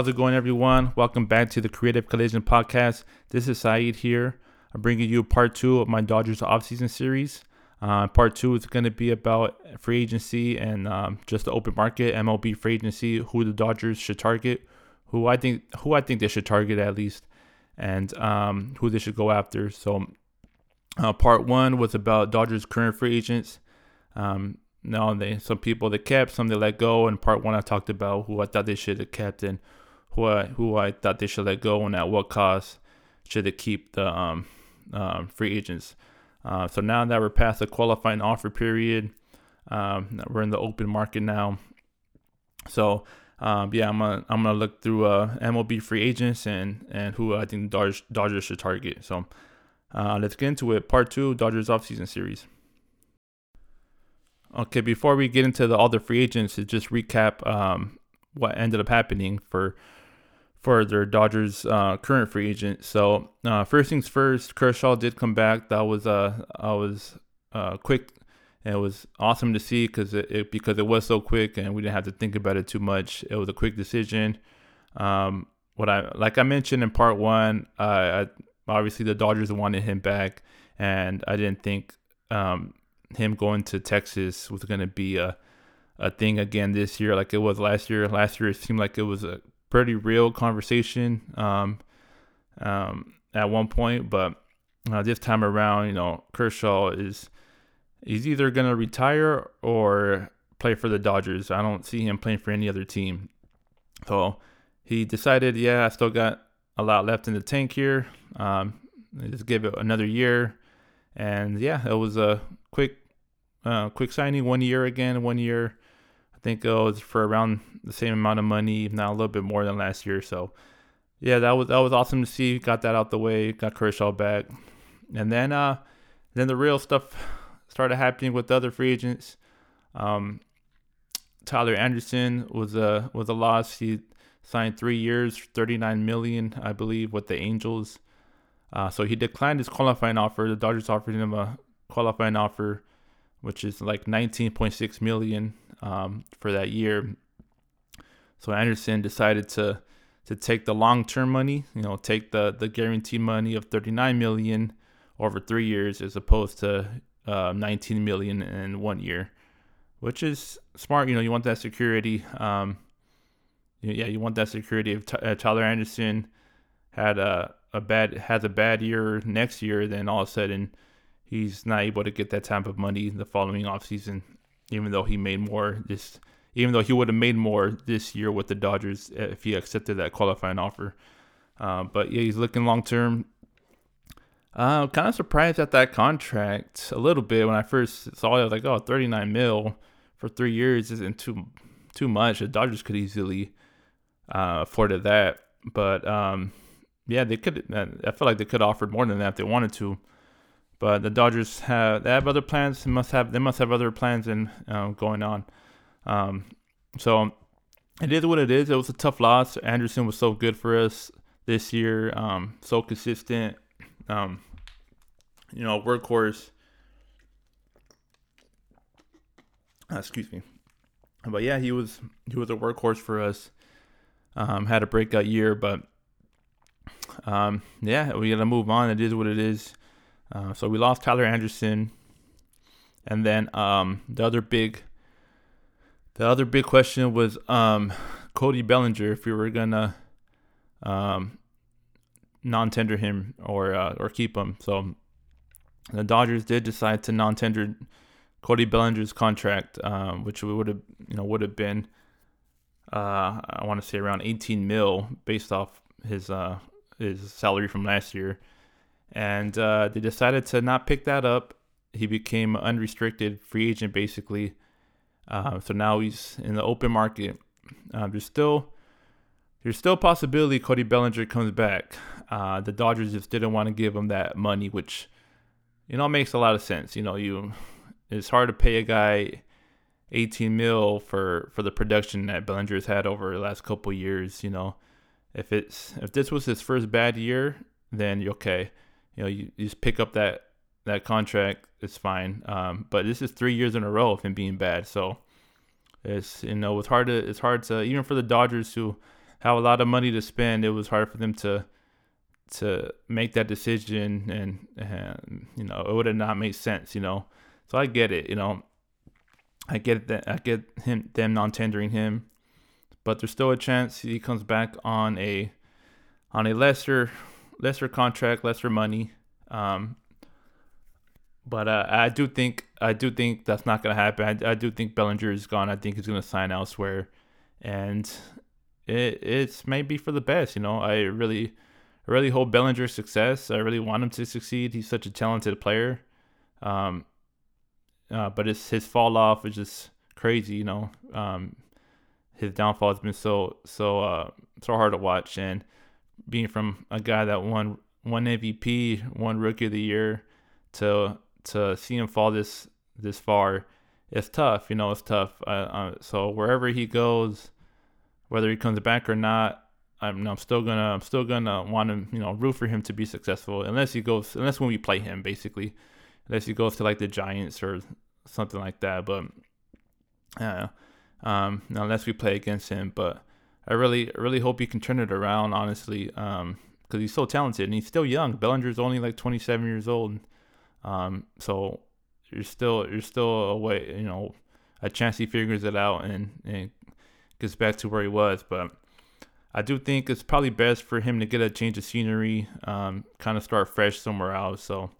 How's it going, everyone? Welcome back to the Creative Collision Podcast. This is Saeed here. I'm bringing you part two of my Dodgers offseason series. Uh, part two is going to be about free agency and um, just the open market, MLB free agency, who the Dodgers should target, who I think who I think they should target at least, and um, who they should go after. So, uh, part one was about Dodgers current free agents. Um, now they some people they kept, some they let go. And part one I talked about who I thought they should have kept and who I, who I thought they should let go and at what cost should they keep the um, um, free agents. Uh, so now that we're past the qualifying offer period, um, we're in the open market now. So um, yeah, I'm gonna I'm gonna look through uh, MLB free agents and and who I think Dodgers, Dodgers should target. So uh, let's get into it. Part two, Dodgers offseason series. Okay, before we get into the all the free agents, to just recap um, what ended up happening for for their Dodgers uh, current free agent. So uh, first things first, Kershaw did come back. That was uh I was uh quick. And it was awesome to see because it, it, because it was so quick and we didn't have to think about it too much. It was a quick decision. Um, what I like I mentioned in part one, uh, I, obviously the Dodgers wanted him back, and I didn't think um, him going to Texas was going to be a a thing again this year like it was last year. Last year it seemed like it was a pretty real conversation um, um, at one point, but uh, this time around, you know, Kershaw is he's either gonna retire or play for the Dodgers. I don't see him playing for any other team. So he decided, yeah, I still got a lot left in the tank here. Um, just give it another year, and yeah, it was a quick, uh, quick signing. One year again, one year Think it was for around the same amount of money, if not a little bit more than last year. So yeah, that was that was awesome to see. Got that out the way. Got Kershaw back, and then uh, then the real stuff started happening with the other free agents. Um, Tyler Anderson was a was a loss. He signed three years, thirty nine million, I believe, with the Angels. Uh, so he declined his qualifying offer. The Dodgers offered him a qualifying offer, which is like nineteen point six million um, for that year. So Anderson decided to to take the long term money, you know, take the the guaranteed money of 39 million over three years as opposed to uh, 19 million in one year, which is smart. You know, you want that security. Um, yeah, you want that security. If uh, Tyler Anderson had a a bad has a bad year next year, then all of a sudden he's not able to get that type of money in the following offseason even though he made more this even though he would have made more this year with the Dodgers if he accepted that qualifying offer. Uh, but yeah, he's looking long term. Uh, kind of surprised at that contract a little bit when I first saw it. I was like, oh, 39 mil for three years isn't too too much. The Dodgers could easily uh, afforded that, but um, yeah, they could. I feel like they could have offered more than that if they wanted to. But the Dodgers have they have other plans. They must have they must have other plans in um, going on. Um, so it is what it is. It was a tough loss. Anderson was so good for us this year. Um, so consistent. Um, you know, workhorse. Uh, excuse me. But yeah, he was he was a workhorse for us. Um, had a breakout year, but um, yeah, we gotta move on. It is what it is. Uh, so we lost Tyler Anderson, and then um, the other big, the other big question was um, Cody Bellinger if we were gonna um, non-tender him or uh, or keep him. So the Dodgers did decide to non-tender Cody Bellinger's contract, um, which would have you know would have been uh, I want to say around 18 mil based off his uh, his salary from last year and uh, they decided to not pick that up. He became unrestricted free agent basically. Uh, so now he's in the open market. Uh, there's still there's still a possibility Cody Bellinger comes back. Uh, the Dodgers just didn't want to give him that money, which you know makes a lot of sense. You know, you it's hard to pay a guy 18 mil for for the production that Bellinger's had over the last couple years. You know, if it's if this was his first bad year, then okay you know, you, you just pick up that that contract, it's fine. Um, but this is three years in a row of him being bad, so it's you know it's hard to it's hard to even for the Dodgers who have a lot of money to spend, it was hard for them to to make that decision, and, and you know it would have not made sense. You know, so I get it. You know, I get that. I get him them non tendering him, but there's still a chance he comes back on a on a lesser lesser contract, lesser money. Um, but uh, I do think I do think that's not going to happen. I, I, do think Bellinger is gone. I think he's going to sign elsewhere, and it it's maybe for the best. You know, I really I really hope Bellinger's success. I really want him to succeed. He's such a talented player. Um, uh, but it's his fall off is just crazy. You know, um, his downfall has been so so uh, so hard to watch, and being from a guy that won one MVP, one Rookie of the Year, to to see him fall this this far, it's tough. You know, it's tough. Uh, uh, so wherever he goes, whether he comes back or not, I'm, I'm still gonna I'm still gonna want to You know, root for him to be successful. Unless he goes, unless when we play him, basically, unless he goes to like the Giants or something like that. But yeah, um, unless we play against him, but I really, really hope he can turn it around. Honestly, because um, he's so talented and he's still young. Bellinger's only like 27 years old, um, so you're still, you're still a way, you know, a chance he figures it out and and gets back to where he was. But I do think it's probably best for him to get a change of scenery, um, kind of start fresh somewhere else. So,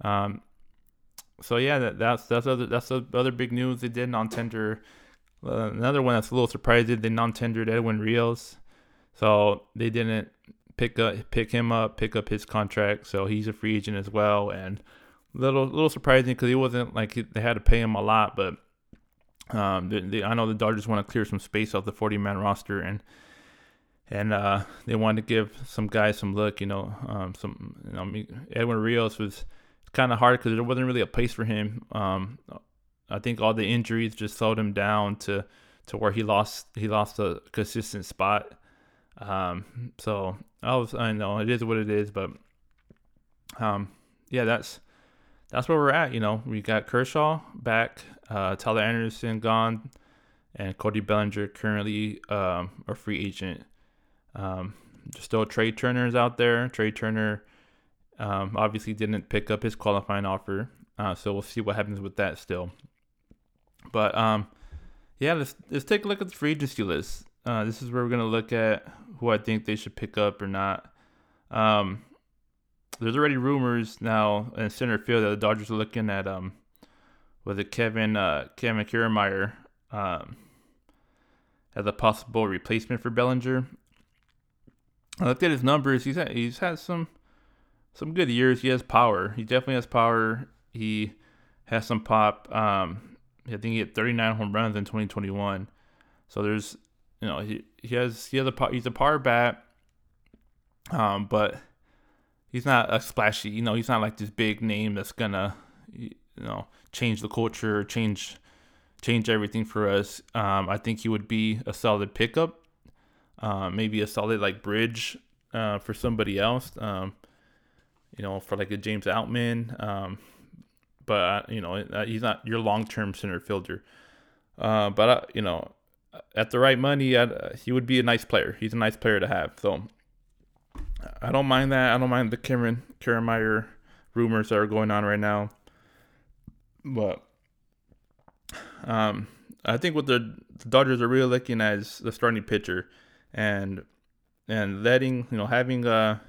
um, so yeah, that, that's that's other that's the other big news they did non-tender uh, another one that's a little surprising, they non-tendered Edwin Rios, so they didn't pick up pick him up, pick up his contract, so he's a free agent as well. And little little surprising because he wasn't like they had to pay him a lot, but um, they, they, I know the Dodgers want to clear some space off the 40 man roster and and uh, they wanted to give some guys some look, you know, um, some you know, Edwin Rios was kind of hard because there wasn't really a place for him. Um, I think all the injuries just slowed him down to to where he lost he lost a consistent spot. Um, so I was I know it is what it is, but um, yeah, that's that's where we're at. You know, we got Kershaw back, uh, Tyler Anderson gone, and Cody Bellinger currently um, a free agent. Um, still Trea Turner's out there. Trea Turner um, obviously didn't pick up his qualifying offer, uh, so we'll see what happens with that still. But um, yeah, let's let's take a look at the free agency list. Uh, this is where we're gonna look at who I think they should pick up or not. Um, there's already rumors now in center field that the Dodgers are looking at um, was it Kevin uh, Kevin Kiermaier um, as a possible replacement for Bellinger. I looked at his numbers. He's had, he's had some some good years. He has power. He definitely has power. He has some pop. Um, I think he hit 39 home runs in 2021. So there's, you know, he he has he has a he's a power bat, um, but he's not a splashy. You know, he's not like this big name that's gonna, you know, change the culture, change change everything for us. Um, I think he would be a solid pickup, uh, maybe a solid like bridge uh, for somebody else. Um, you know, for like a James Outman. Um, but uh, you know uh, he's not your long term center fielder. Uh, but uh, you know, at the right money, uh, he would be a nice player. He's a nice player to have. So I don't mind that. I don't mind the Cameron Kiermaier rumors that are going on right now. But um, I think what the, the Dodgers are really looking at is the starting pitcher, and and letting you know having uh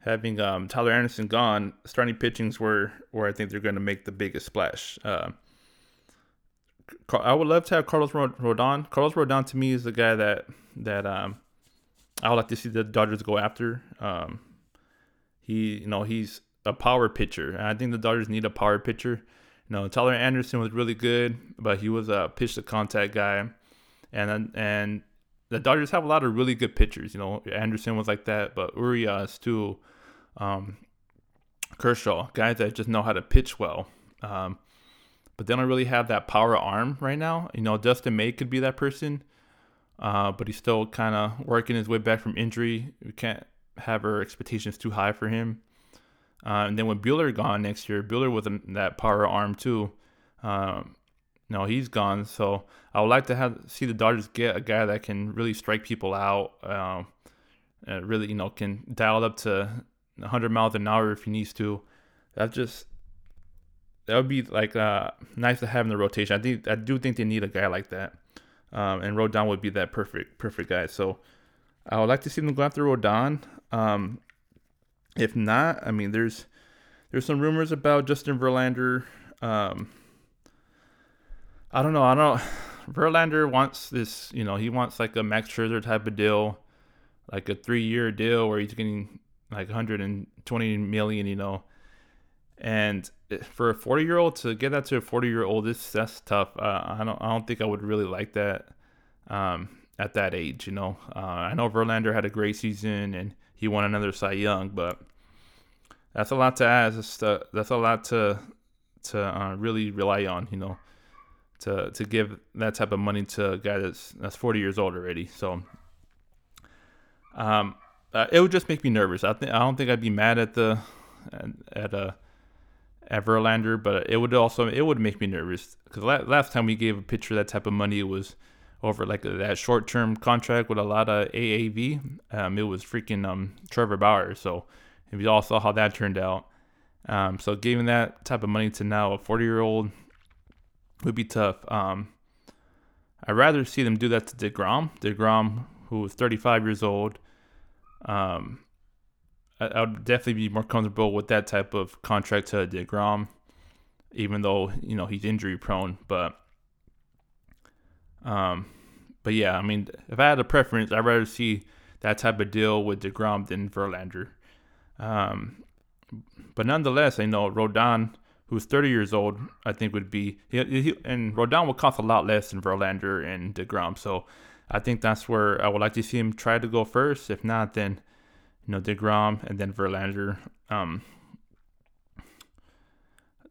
having um, Tyler Anderson gone, starting pitching's where where I think they're going to make the biggest splash. Uh, I would love to have Carlos Rodon. Carlos Rodon to me is the guy that that um, I would like to see the Dodgers go after. Um, he, you know, he's a power pitcher, and I think the Dodgers need a power pitcher. You know, Tyler Anderson was really good, but he was a pitch to contact guy, and and the Dodgers have a lot of really good pitchers. You know, Anderson was like that, but Urias too, um, Kershaw, guys that just know how to pitch well. Um, but they don't really have that power arm right now. You know, Dustin May could be that person, uh, but he's still kind of working his way back from injury. We can't have our expectations too high for him. Uh, and then with Buehler gone next year, Buehler was that power arm too. Um, no, he's gone. So I would like to have see the Dodgers get a guy that can really strike people out. Um, really, you know, can dial up to 100 miles an hour if he needs to. That just that would be like uh, nice to have in the rotation. I think I do think they need a guy like that, um, and Rodon would be that perfect perfect guy. So I would like to see them go after Rodon. Um, if not, I mean, there's there's some rumors about Justin Verlander. Um, I don't know. I don't. Verlander wants this. You know, he wants like a Max Scherzer type of deal, like a three-year deal where he's getting like 120 million. You know, and for a 40-year-old to get that to a 40-year-old, this that's tough. Uh, I don't. I don't think I would really like that um, at that age. You know, uh, I know Verlander had a great season and he won another Cy Young, but that's a lot to ask. That's, that's a lot to to uh, really rely on. You know to to give that type of money to a guy that's that's 40 years old already. So um, uh, it would just make me nervous. I think I don't think I'd be mad at the at, at uh at Verlander, but it would also it would make me nervous because la- last time we gave a pitcher that type of money, it was over like a, that short term contract with a lot of AAV. Um, it was freaking um Trevor Bauer. So if you all saw how that turned out. Um, so giving that type of money to now a 40 year old would be tough. Um, I'd rather see them do that to Degrom. Degrom, who is 35 years old. Um, I, I, would definitely be more comfortable with that type of contract to Degrom, even though you know he's injury prone. But, um, but yeah, I mean, if I had a preference, I'd rather see that type of deal with Degrom than Verlander. Um, but nonetheless, I know Rodon who's 30 years old, I think would be he, he, and Rodon will cost a lot less than Verlander and Degrom. So I think that's where I would like to see him try to go first. If not, then you know Degrom and then Verlander. Um,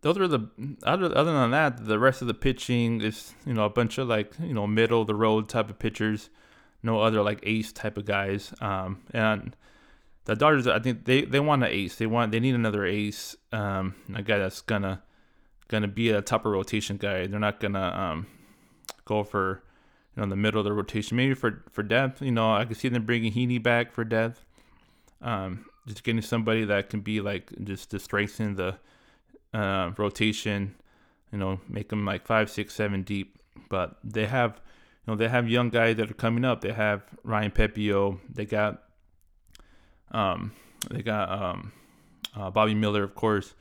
those are the other other than that, the rest of the pitching is you know a bunch of like you know middle of the road type of pitchers. No other like ace type of guys. Um, and the Dodgers, I think they, they want an ace. They want they need another ace, um, a guy that's gonna gonna be a top of rotation guy. They're not gonna um, go for you know the middle of the rotation. Maybe for for depth, you know, I could see them bringing Heaney back for depth. Um, just getting somebody that can be like just to strengthen the uh, rotation. You know, make them like five, six, seven deep. But they have, you know, they have young guys that are coming up. They have Ryan Pepiot. They got um, they got um, uh, Bobby Miller, of course,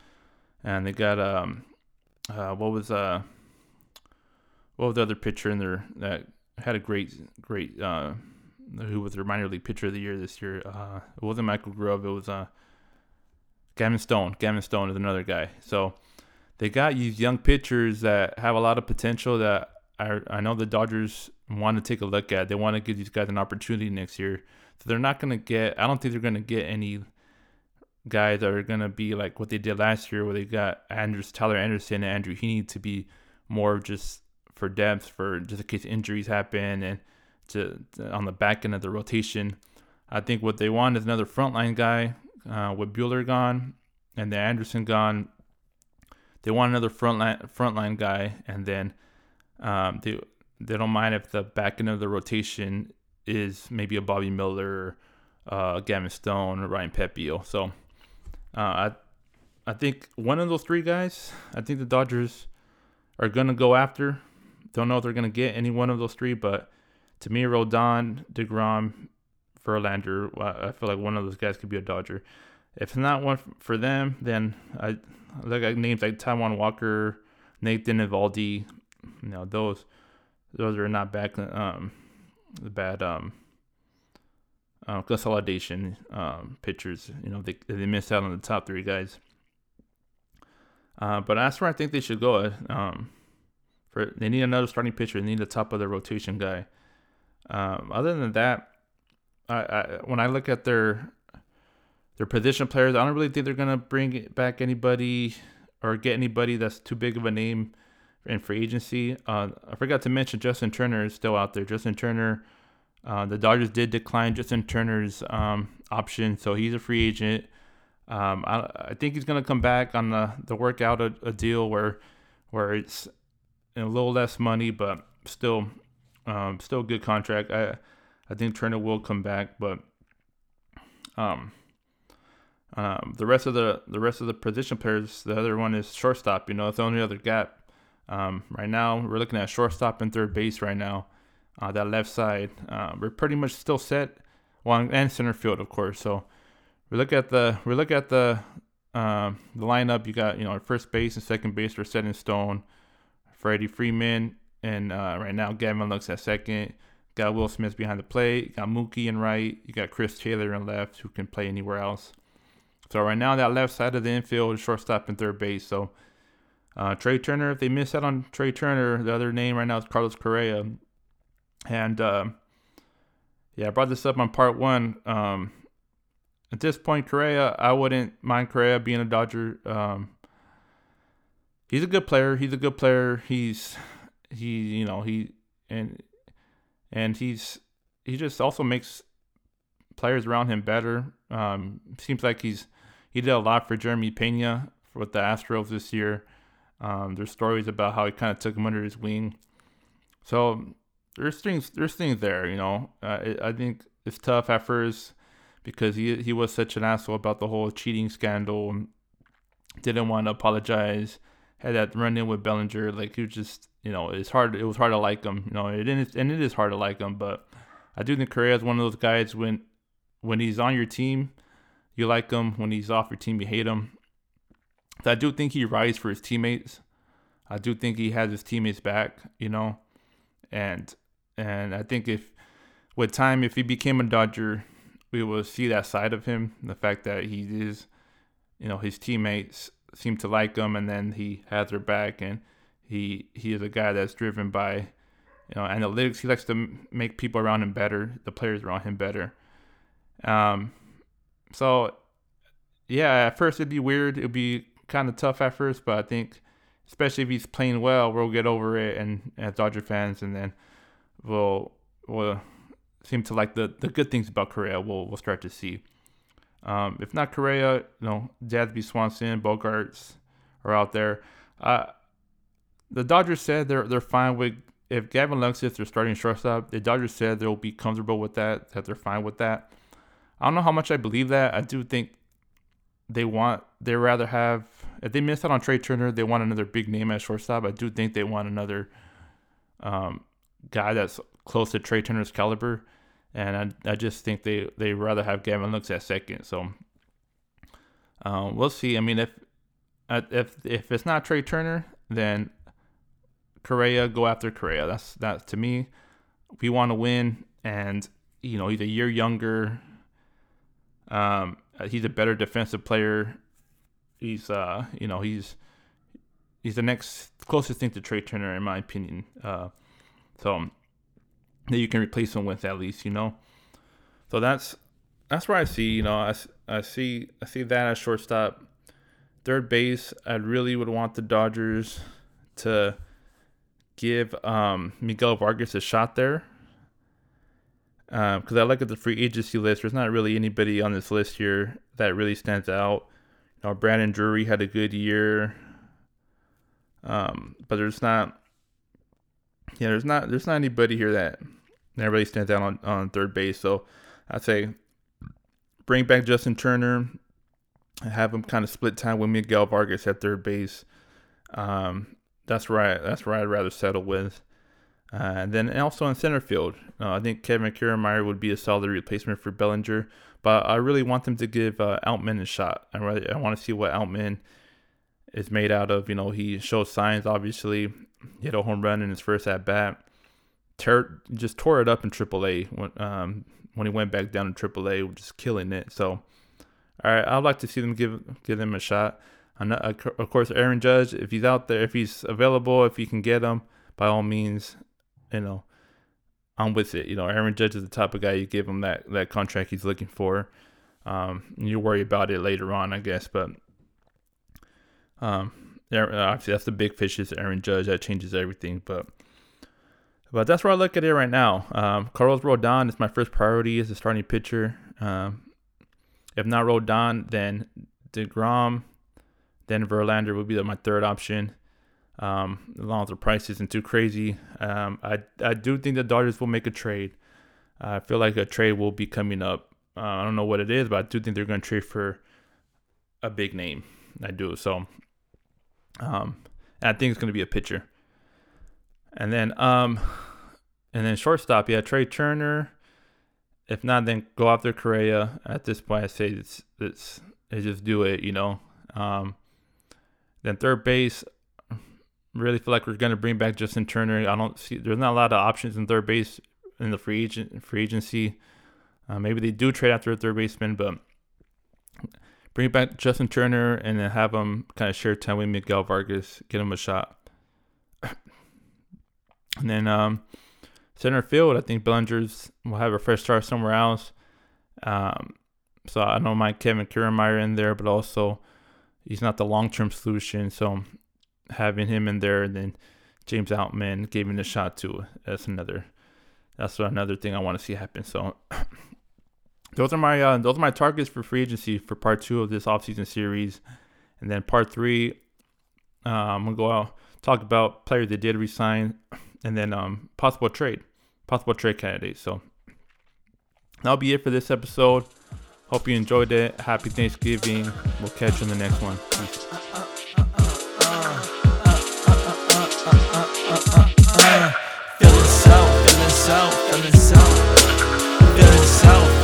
and they got um, uh, what was uh, what was the other pitcher in there that had a great, great uh, who was the minor league pitcher of the year this year? Uh, it wasn't Michael Grove. It was uh, Gavin Stone. Gavin Stone is another guy. So they got these young pitchers that have a lot of potential that I, I know the Dodgers want to take a look at. They want to give these guys an opportunity next year. So they're not going to get, I don't think they're going to get any guys that are going to be like what they did last year, where they got Andrews, Tyler Anderson, and Andrew Heaney to be more just for depth, for just in case injuries happen and to, to on the back end of the rotation. I think what they want is another frontline guy uh, with Buehler gone and then Anderson gone. They want another frontline frontline guy, and then um, they they don't mind if the back end of the rotation is maybe a Bobby Miller, uh, Gavin Stone, Ryan Pepiot. So uh, I I think one of those three guys, I think the Dodgers are gonna go after. Don't know if they're gonna get any one of those three, but to me, Rodon, Degrom, Verlander, I feel like one of those guys could be a Dodger. If not one for them, then I look at names like Taijuan Walker, Nathan Eovaldi. You know those those are not back. Um, the bad um, uh, consolidation um, pitchers. You know, they they missed out on the top three guys. Uh, but that's where I think they should go. Um, for they need another starting pitcher. They need the top of the rotation guy. Um, other than that, I, I when I look at their their position players, I don't really think they're gonna bring back anybody or get anybody that's too big of a name in free agency. Uh, I forgot to mention Justin Turner is still out there. Justin Turner, uh, the Dodgers did decline Justin Turner's um, option, so he's a free agent. Um, I, I, think he's gonna come back on the the work out a, a, deal where where it's a little less money, but still, um, still good contract. I I think Turner will come back, but um, um, the rest of the the rest of the position players, the other one is shortstop. You know, it's the only other gap. Um, right now, we're looking at shortstop and third base right now. Uh, that left side, uh, we're pretty much still set. Well, and center field, of course. So we look at the we look at the uh, the lineup. You got you know first base and second base are set in stone. Freddie Freeman and uh, right now Gavin Lux at second. Got Will Smith behind the plate. Got Mookie in right. You got Chris Taylor in left, who can play anywhere else. So right now that left side of the infield, is shortstop and third base. So uh, Trea Turner, if they miss out on Trea Turner, the other name right now is Carlos Correa. And uh, yeah, I brought this up on part one. Um, at this point, Correa, I wouldn't mind Correa being a Dodger. Um, he's a good player. He's a good player. He's he, you know, he and and he's he just also makes players around him better. Um, seems like he's he did a lot for Jeremy Pena with the Astros this year. Um, there's stories about how he kind of took him under his wing. So there's things there's things there, you know. Uh, it, I think it's tough at first because he he was such an asshole about the whole cheating scandal. and Didn't want to apologize. Had that run in with Bellinger. Like he was just you know it's hard. It was hard to like him. You know it and it is hard to like him. But I do think Correa is one of those guys when when he's on your team you like him. When he's off your team, you hate him. So I do think he rides for his teammates. I do think he has his teammates back, you know, and and I think if with time, if he became a Dodger, we will see that side of him. The fact that he is, you know, his teammates seem to like him, and then he has their back, and he he is a guy that's driven by, you know, analytics. He likes to make people around him better, the players around him better. Um, so, yeah, at first it'd be weird. It'd be kind of tough at first, but I think, especially if he's playing well, we'll get over it, and as Dodger fans, and then we'll we'll seem to like the the good things about Correa. We'll we'll start to see. Um, if not Correa, you know, Dansby Swanson, Bogaerts are out there. Uh, the Dodgers said they're they're fine with if Gavin Lux is their starting shortstop. The Dodgers said they'll be comfortable with that, that they're fine with that. I don't know how much I believe that. I do think they want they rather have if they miss out on Trea Turner, they want another big name at shortstop. I do think they want another um, guy that's close to Trea Turner's caliber, and I, I just think they they rather have Gavin Lux at second. So um, we'll see. I mean, if if if it's not Trea Turner, then Correa go after Correa. That's that to me. We want to win, and you know he's a year younger. Um, he's a better defensive player. He's uh, you know, he's he's the next closest thing to Trea Turner in my opinion. Uh, so that you can replace him with at least, you know. So that's that's where I see, you know, I, I see I see that as shortstop. Third base, I really would want the Dodgers to give um, Miguel Vargas a shot there because um, I look at the free agency list. There's not really anybody on this list here that really stands out. Know, Brandon Drury had a good year, um, but there's not. Yeah, there's not there's not anybody here that that really stands out on, on third base. So I'd say bring back Justin Turner, and have him kind of split time with Miguel Vargas at third base. Um, that's right. That's where I'd rather settle with. Uh, and then also in center field, uh, I think Kevin Kiermaier would be a solid replacement for Bellinger, but I really want them to give uh, a shot. I really I want to see what Outman is made out of. You know, he showed signs. Obviously, he had a home run in his first at bat. Tear, just tore it up in AAA when um, when he went back down to AAA, just killing it. So, all right, I'd like to see them give give them a shot. Of course, Aaron Judge, if he's out there, if he's available, if you can get him, by all means, you know, I'm with it. You know, Aaron Judge is the type of guy you give him that that contract he's looking for. Um, you worry about it later on, I guess, but um, that's the big fish is Aaron Judge. That changes everything, but but that's where I look at it right now. Um, Carlos Rodon is my first priority as a starting pitcher. Um, if not Rodon, then Degrom, then Verlander would be my third option. Um, as long as the price isn't too crazy, um, I I do think the Dodgers will make a trade. I feel like a trade will be coming up. Uh, I don't know what it is, but I do think they're going to trade for a big name. I do. So, um, I think it's going to be a pitcher. And then, um, and then shortstop, yeah, Trea Turner. If not, then go after Correa. At this point, I say it's it's, it's just do it. You know. Um, then third base, really feel like we're going to bring back Justin Turner. I don't see there's not a lot of options in third base in the free agent free agency. Uh, maybe they do trade after a third baseman, but bring back Justin Turner and then have him kind of share time with Miguel Vargas, get him a shot. and then um, center field, I think Bellinger's will have a fresh start somewhere else. Um, so I don't mind Kevin Kiermaier in there, but also he's not the long term solution. So having him in there and then James Outman giving a shot to that's another that's another thing I want to see happen. So those are my uh, those are my targets for free agency for part two of this offseason series, and then part three, uh, I'm gonna go out talk about players that did resign, and then um, possible trade, possible trade candidates. So that'll be it for this episode. Hope you enjoyed it. Happy Thanksgiving. We'll catch you in the next one. Peace. yourself, feeling yourself, feeling yourself.